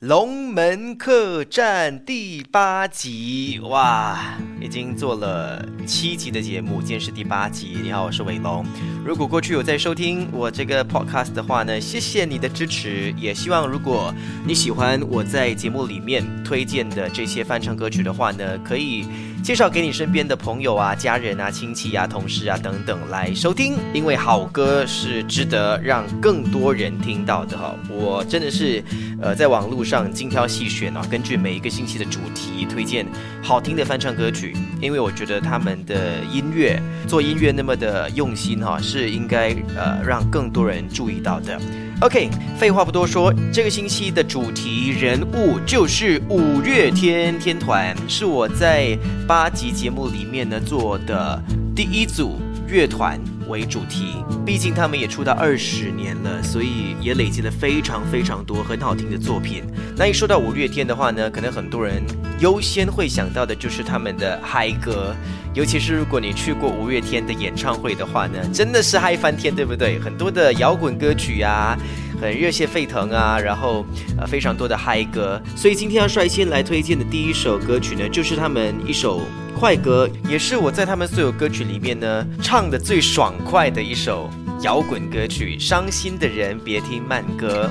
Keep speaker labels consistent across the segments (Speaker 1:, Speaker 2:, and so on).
Speaker 1: 龙门客栈第八集，哇，已经做了七集的节目，今天是第八集。你好，我是伟龙。如果过去有在收听我这个 podcast 的话呢，谢谢你的支持。也希望如果你喜欢我在节目里面推荐的这些翻唱歌曲的话呢，可以介绍给你身边的朋友啊、家人啊、亲戚啊、同事啊等等来收听。因为好歌是值得让更多人听到的哈。我真的是呃在网络上精挑细选啊，根据每一个星期的主题推荐好听的翻唱歌曲，因为我觉得他们的音乐做音乐那么的用心哈，是应该呃让更多人注意到的。OK，废话不多说，这个星期的主题人物就是五月天天团，是我在八集节目里面呢做的第一组乐团。为主题，毕竟他们也出道二十年了，所以也累积了非常非常多很好听的作品。那一说到五月天的话呢，可能很多人优先会想到的就是他们的嗨歌，尤其是如果你去过五月天的演唱会的话呢，真的是嗨翻天，对不对？很多的摇滚歌曲啊，很热血沸腾啊，然后呃非常多的嗨歌。所以今天要率先来推荐的第一首歌曲呢，就是他们一首。快歌也是我在他们所有歌曲里面呢唱的最爽快的一首摇滚歌曲。伤心的人别听慢歌，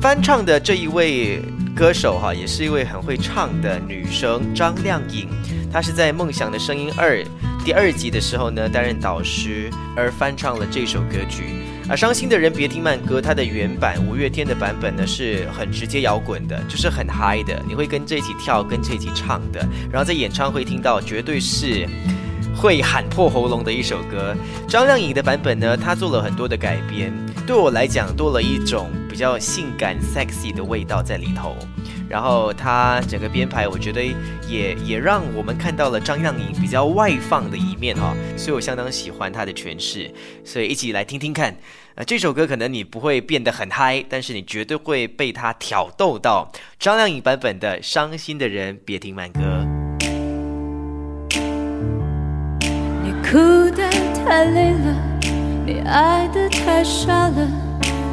Speaker 1: 翻唱的这一位歌手哈，也是一位很会唱的女生张靓颖。她是在《梦想的声音二》第二集的时候呢担任导师，而翻唱了这首歌曲。啊，伤心的人别听慢歌，它的原版五月天的版本呢是很直接摇滚的，就是很嗨的，你会跟这一起跳，跟这一起唱的。然后在演唱会听到，绝对是会喊破喉咙的一首歌。张靓颖的版本呢，她做了很多的改编，对我来讲多了一种比较性感、sexy 的味道在里头。然后他整个编排，我觉得也也让我们看到了张靓颖比较外放的一面哈，所以我相当喜欢她的诠释。所以一起来听听看。这首歌可能你不会变得很嗨，但是你绝对会被它挑逗到。张靓颖版本的《伤心的人别听慢歌》。
Speaker 2: 你哭得太累了，你爱的太傻了，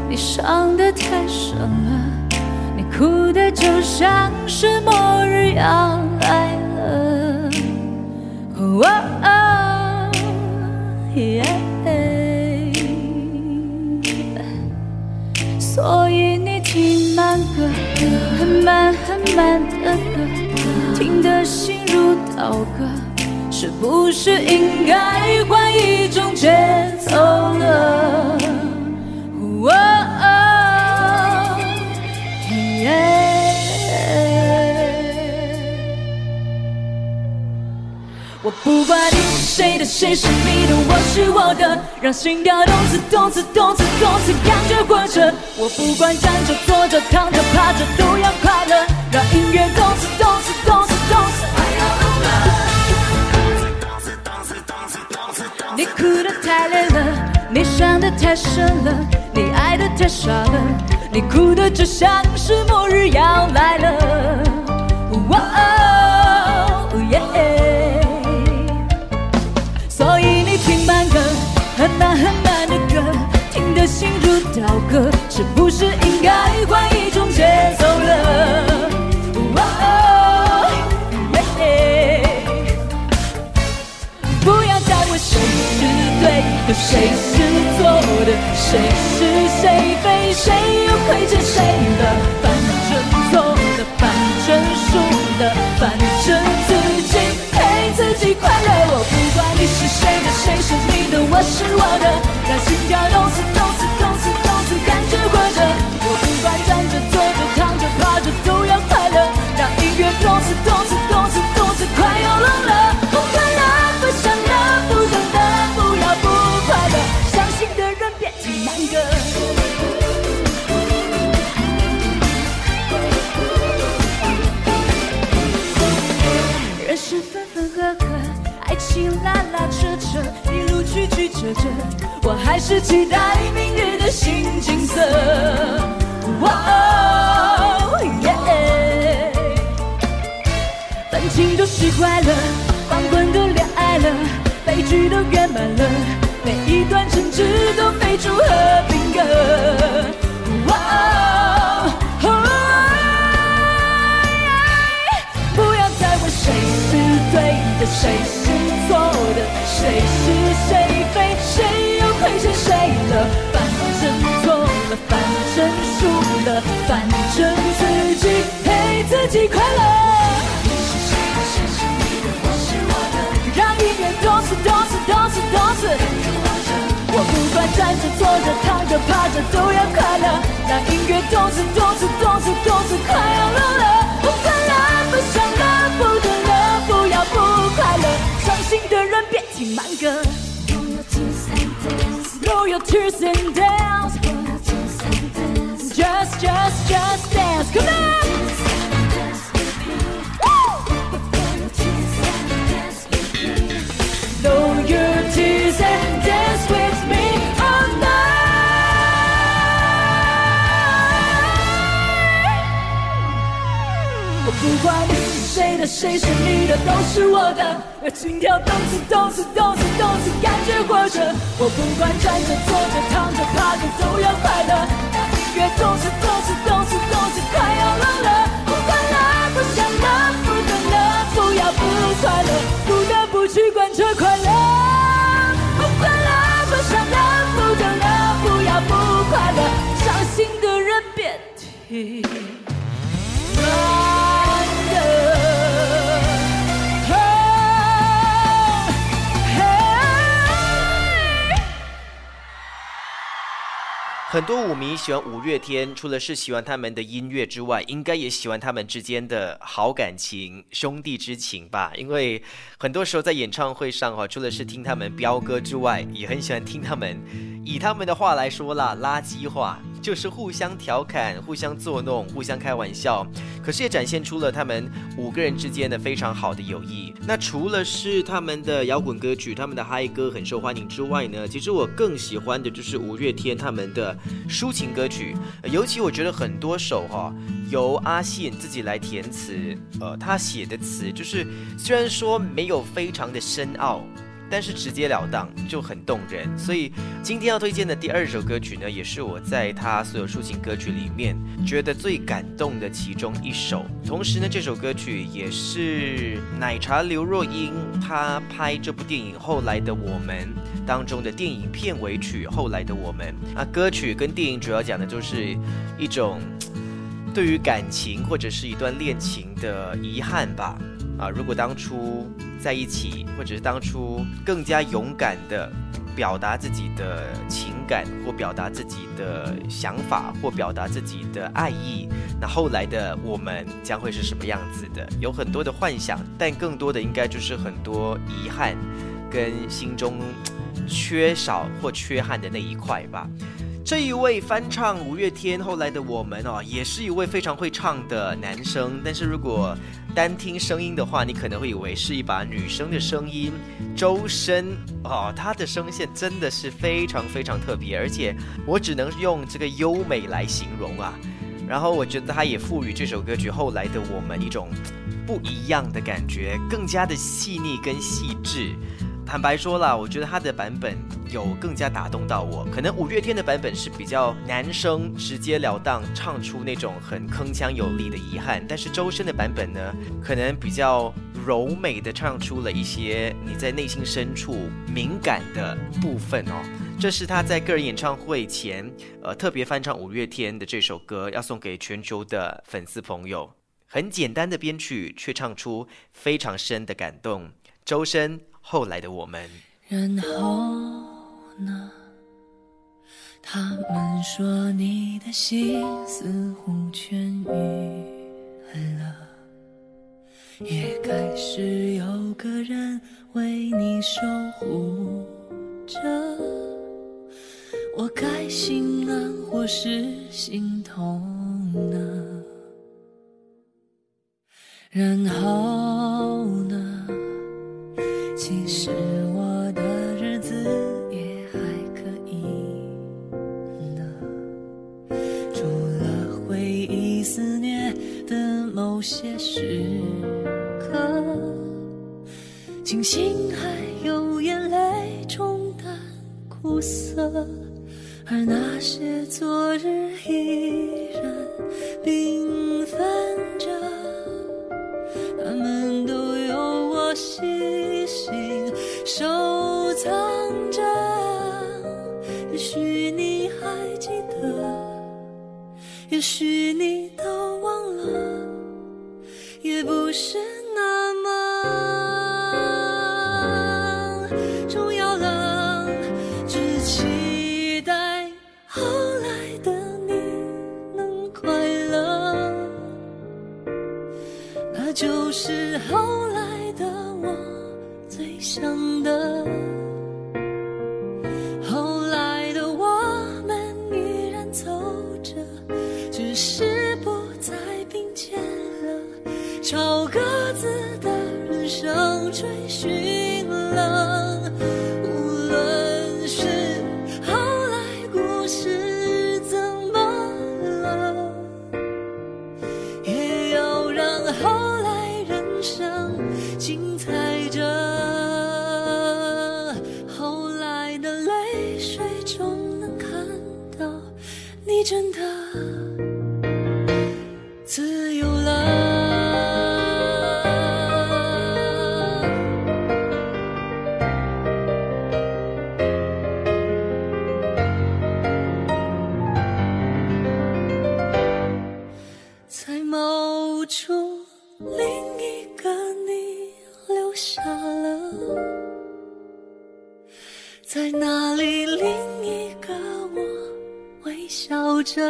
Speaker 2: 你伤的太深了，哭的就像是末日要来了。所以你听慢歌，很慢很慢的歌，听得心如刀割，是不是应该换一种节奏了？不管你是谁的，谁是你的，我是我的，让心跳动次动次动次动次感觉活着。我不管站着坐着躺着趴着都要快乐，让音乐动次动次动次动次快要你哭得太累了，你伤得太深了，你爱得太傻了，你哭得就像是末日要来了。哇哦那很慢的歌，听得心如刀割，是不是应该换一种节奏了？哦不要再问谁是对的，谁是错的，谁是谁非，谁又亏欠谁了？我是我的，让心跳动次说着，我还是期待明日的新景色。哦耶，感情都是快乐，放滚的恋爱了，悲剧都圆满了，每一段争执都飞出和平鸽。Woo，不要再问谁是对的，谁是错的，谁是谁。非，谁又亏欠谁了？反正错了，反正输了，反正自己陪自己快乐。你是谁的？谁是你的？我是我的让音乐动次动次动次动次，我不管站着坐着躺着趴着都要快乐。让音乐动次动次动次动次快要乐了，不快乐不想了不等了，不要不快乐，伤心的人别听慢歌。Your tears and dance, just just just dance, come on. 谁，是你的，都是我的。心跳动次动次动次动次，感觉活着。我不管站着坐着躺着趴着，都要
Speaker 1: 很多舞迷喜欢五月天，除了是喜欢他们的音乐之外，应该也喜欢他们之间的好感情、兄弟之情吧。因为很多时候在演唱会上哈，除了是听他们飙歌之外，也很喜欢听他们以他们的话来说啦，垃圾话，就是互相调侃、互相作弄、互相开玩笑。可是也展现出了他们五个人之间的非常好的友谊。那除了是他们的摇滚歌曲、他们的嗨歌很受欢迎之外呢，其实我更喜欢的就是五月天他们的抒情歌曲，尤其我觉得很多首哈、由阿信自己来填词，呃，他写的词就是虽然说没有非常的深奥。但是直截了当就很动人，所以今天要推荐的第二首歌曲呢，也是我在他所有抒情歌曲里面觉得最感动的其中一首。同时呢，这首歌曲也是奶茶刘若英她拍这部电影《后来的我们》当中的电影片尾曲《后来的我们》啊，歌曲跟电影主要讲的就是一种对于感情或者是一段恋情的遗憾吧。啊，如果当初在一起，或者是当初更加勇敢的表达自己的情感，或表达自己的想法，或表达自己的爱意，那后来的我们将会是什么样子的？有很多的幻想，但更多的应该就是很多遗憾，跟心中缺少或缺憾的那一块吧。这一位翻唱五月天后来的我们哦，也是一位非常会唱的男生。但是如果单听声音的话，你可能会以为是一把女生的声音。周深哦，她的声线真的是非常非常特别，而且我只能用这个优美来形容啊。然后我觉得他也赋予这首歌曲后来的我们一种不一样的感觉，更加的细腻跟细致。坦白说啦，我觉得他的版本有更加打动到我。可能五月天的版本是比较男生直截了当唱出那种很铿锵有力的遗憾，但是周深的版本呢，可能比较柔美的唱出了一些你在内心深处敏感的部分哦。这是他在个人演唱会前，呃，特别翻唱五月天的这首歌，要送给全球的粉丝朋友。很简单的编曲，却唱出非常深的感动。周深。后来的我们，
Speaker 2: 然后呢？他们说你的心似乎痊愈了，也开始有个人为你守护着。我该心安或是心痛呢？然后庆幸还有眼泪冲淡苦涩而那些昨日依然缤纷着。它们都有我细心收藏着也许你还记得也许你都忘了也不是追寻了。在哪里，另一个我微笑着，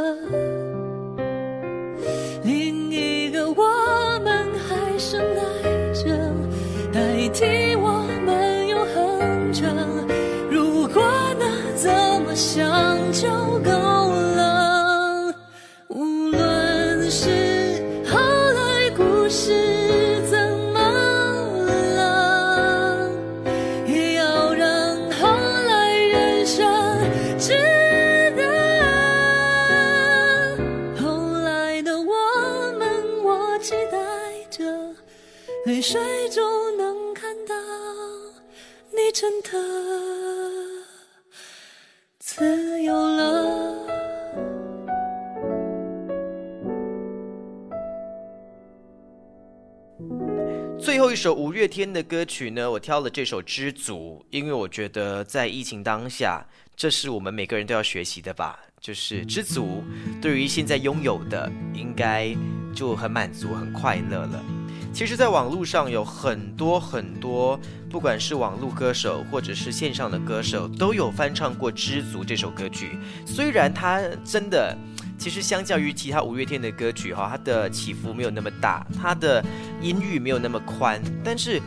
Speaker 2: 自由了。
Speaker 1: 最后一首五月天的歌曲呢，我挑了这首《知足》，因为我觉得在疫情当下，这是我们每个人都要学习的吧，就是知足。对于现在拥有的，应该就很满足、很快乐了。其实，在网络上有很多很多，不管是网络歌手或者是线上的歌手，都有翻唱过《知足》这首歌曲。虽然它真的，其实相较于其他五月天的歌曲哈，它的起伏没有那么大，它的音域没有那么宽，但是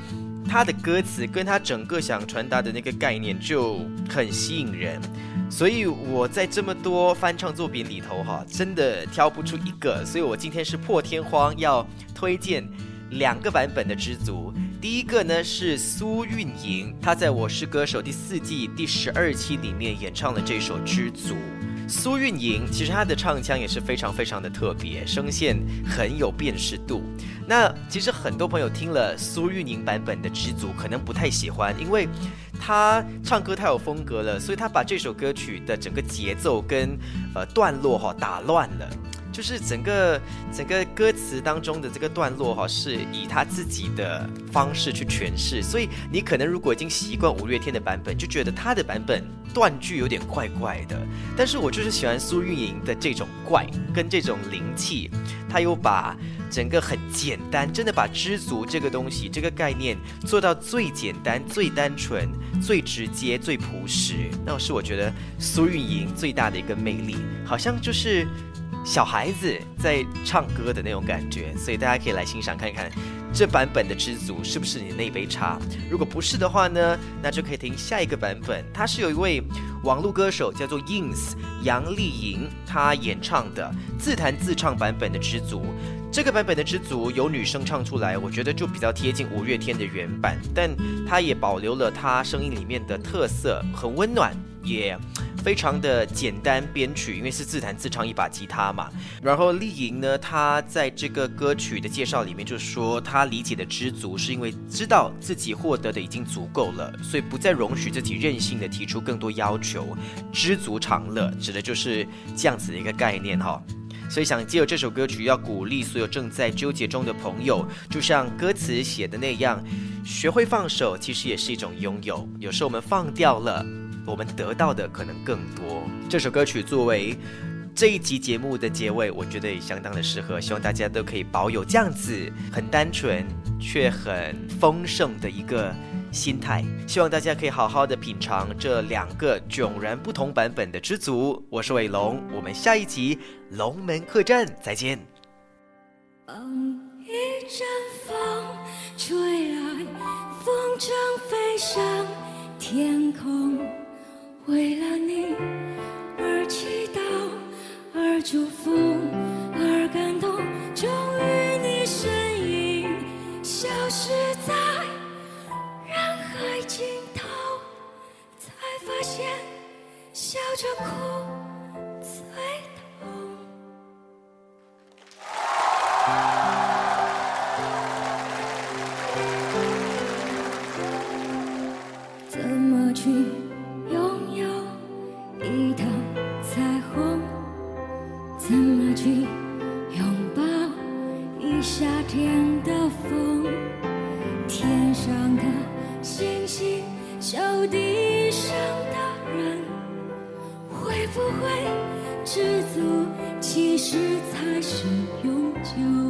Speaker 1: 它的歌词跟它整个想传达的那个概念就很吸引人。所以我在这么多翻唱作品里头哈，真的挑不出一个，所以我今天是破天荒要推荐。两个版本的《知足》，第一个呢是苏运莹，她在《我是歌手》第四季第十二期里面演唱了这首《知足》。苏运莹其实她的唱腔也是非常非常的特别，声线很有辨识度。那其实很多朋友听了苏运莹版本的《知足》，可能不太喜欢，因为她唱歌太有风格了，所以她把这首歌曲的整个节奏跟呃段落哈、打乱了。就是整个整个歌词当中的这个段落哈，是以他自己的方式去诠释，所以你可能如果已经习惯五月天的版本，就觉得他的版本断句有点怪怪的。但是我就是喜欢苏运莹的这种怪跟这种灵气，他又把整个很简单，真的把知足这个东西这个概念做到最简单、最单纯、最直接、最朴实，那是我觉得苏运莹最大的一个魅力，好像就是。小孩子在唱歌的那种感觉，所以大家可以来欣赏看看这版本的《知足》是不是你那杯茶。如果不是的话呢，那就可以听下一个版本。它是有一位网络歌手叫做 Ins 杨丽莹，她演唱的自弹自唱版本的《知足》。这个版本的《知足》由女生唱出来，我觉得就比较贴近五月天的原版，但她也保留了她声音里面的特色，很温暖，也。非常的简单编曲，因为是自弹自唱一把吉他嘛。然后丽莹呢，她在这个歌曲的介绍里面就说，她理解的知足是因为知道自己获得的已经足够了，所以不再容许自己任性的提出更多要求，知足常乐，指的就是这样子的一个概念哈。所以想借由这首歌曲，要鼓励所有正在纠结中的朋友，就像歌词写的那样，学会放手，其实也是一种拥有。有时候我们放掉了。我们得到的可能更多。这首歌曲作为这一集节目的结尾，我觉得也相当的适合，希望大家都可以保有这样子很单纯却很丰盛的一个心态。希望大家可以好好的品尝这两个迥然不同版本的知足。我是伟龙，我们下一集龙门客栈再见。
Speaker 2: 一阵风吹来，风筝飞上天空，为了你而祈祷，而祝福，而感动。终于，你身影消失在人海尽头，才发现笑着哭夏天的风？天上的星星，笑地上的人，会不会知足？其实才是永久。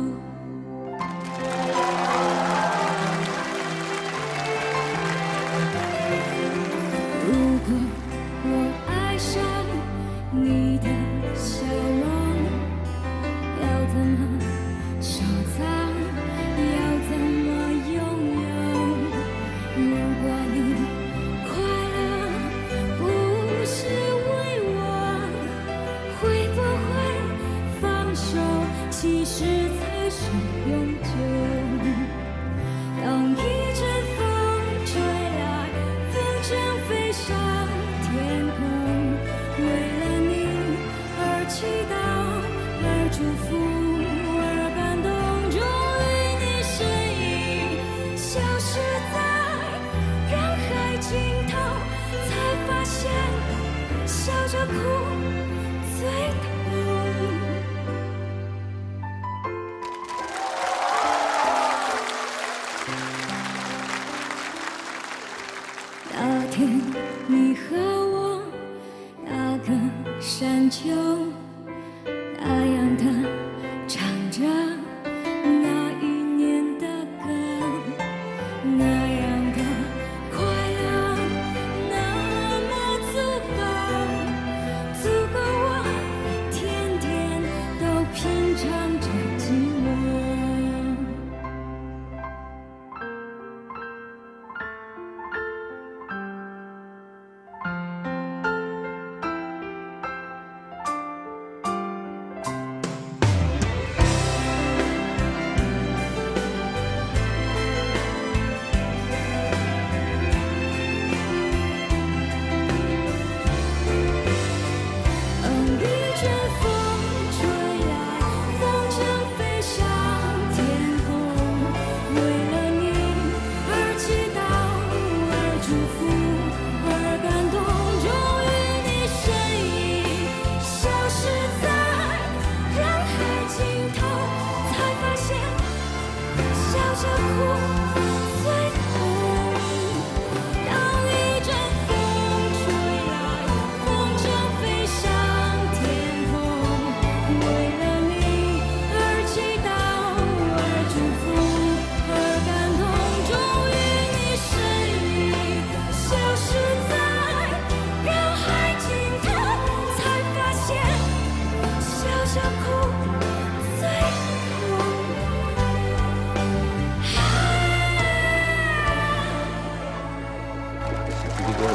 Speaker 2: 如果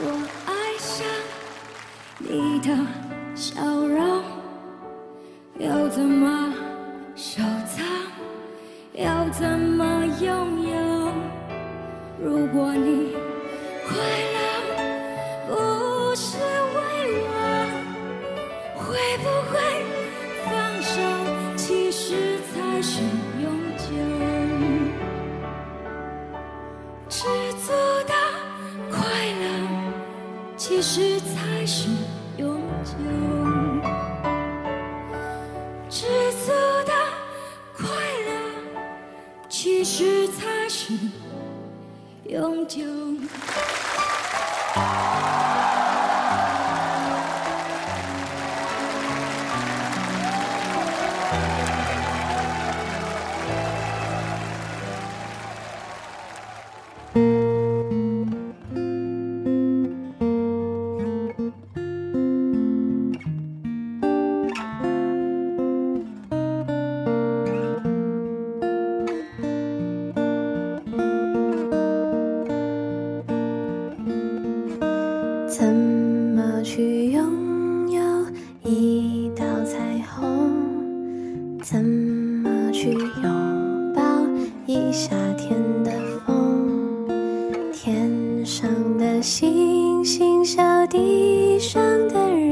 Speaker 2: 我爱上你的笑容，要怎么收藏？要怎么拥有？如果你永久。
Speaker 3: 星星小地上的人。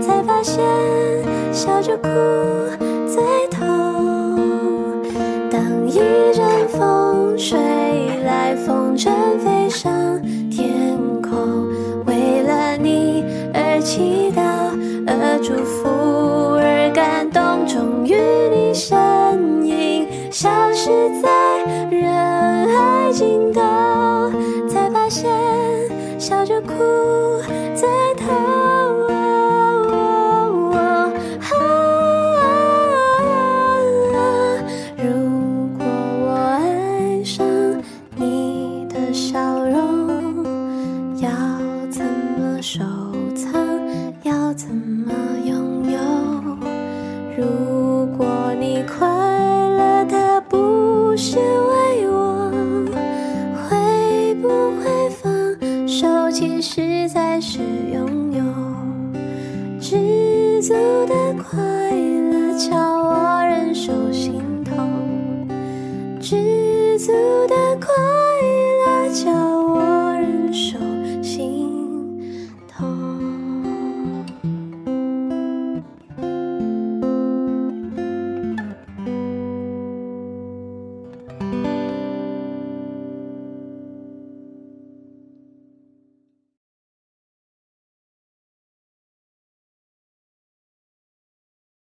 Speaker 3: 才发现笑着哭最痛当一阵风吹来风筝飞上天空为了你而祈祷而祝福而感动终于你身影消失在人海尽头才发现笑着哭。如果你快乐的不是为我，会不会放手？其实才是拥有。知足。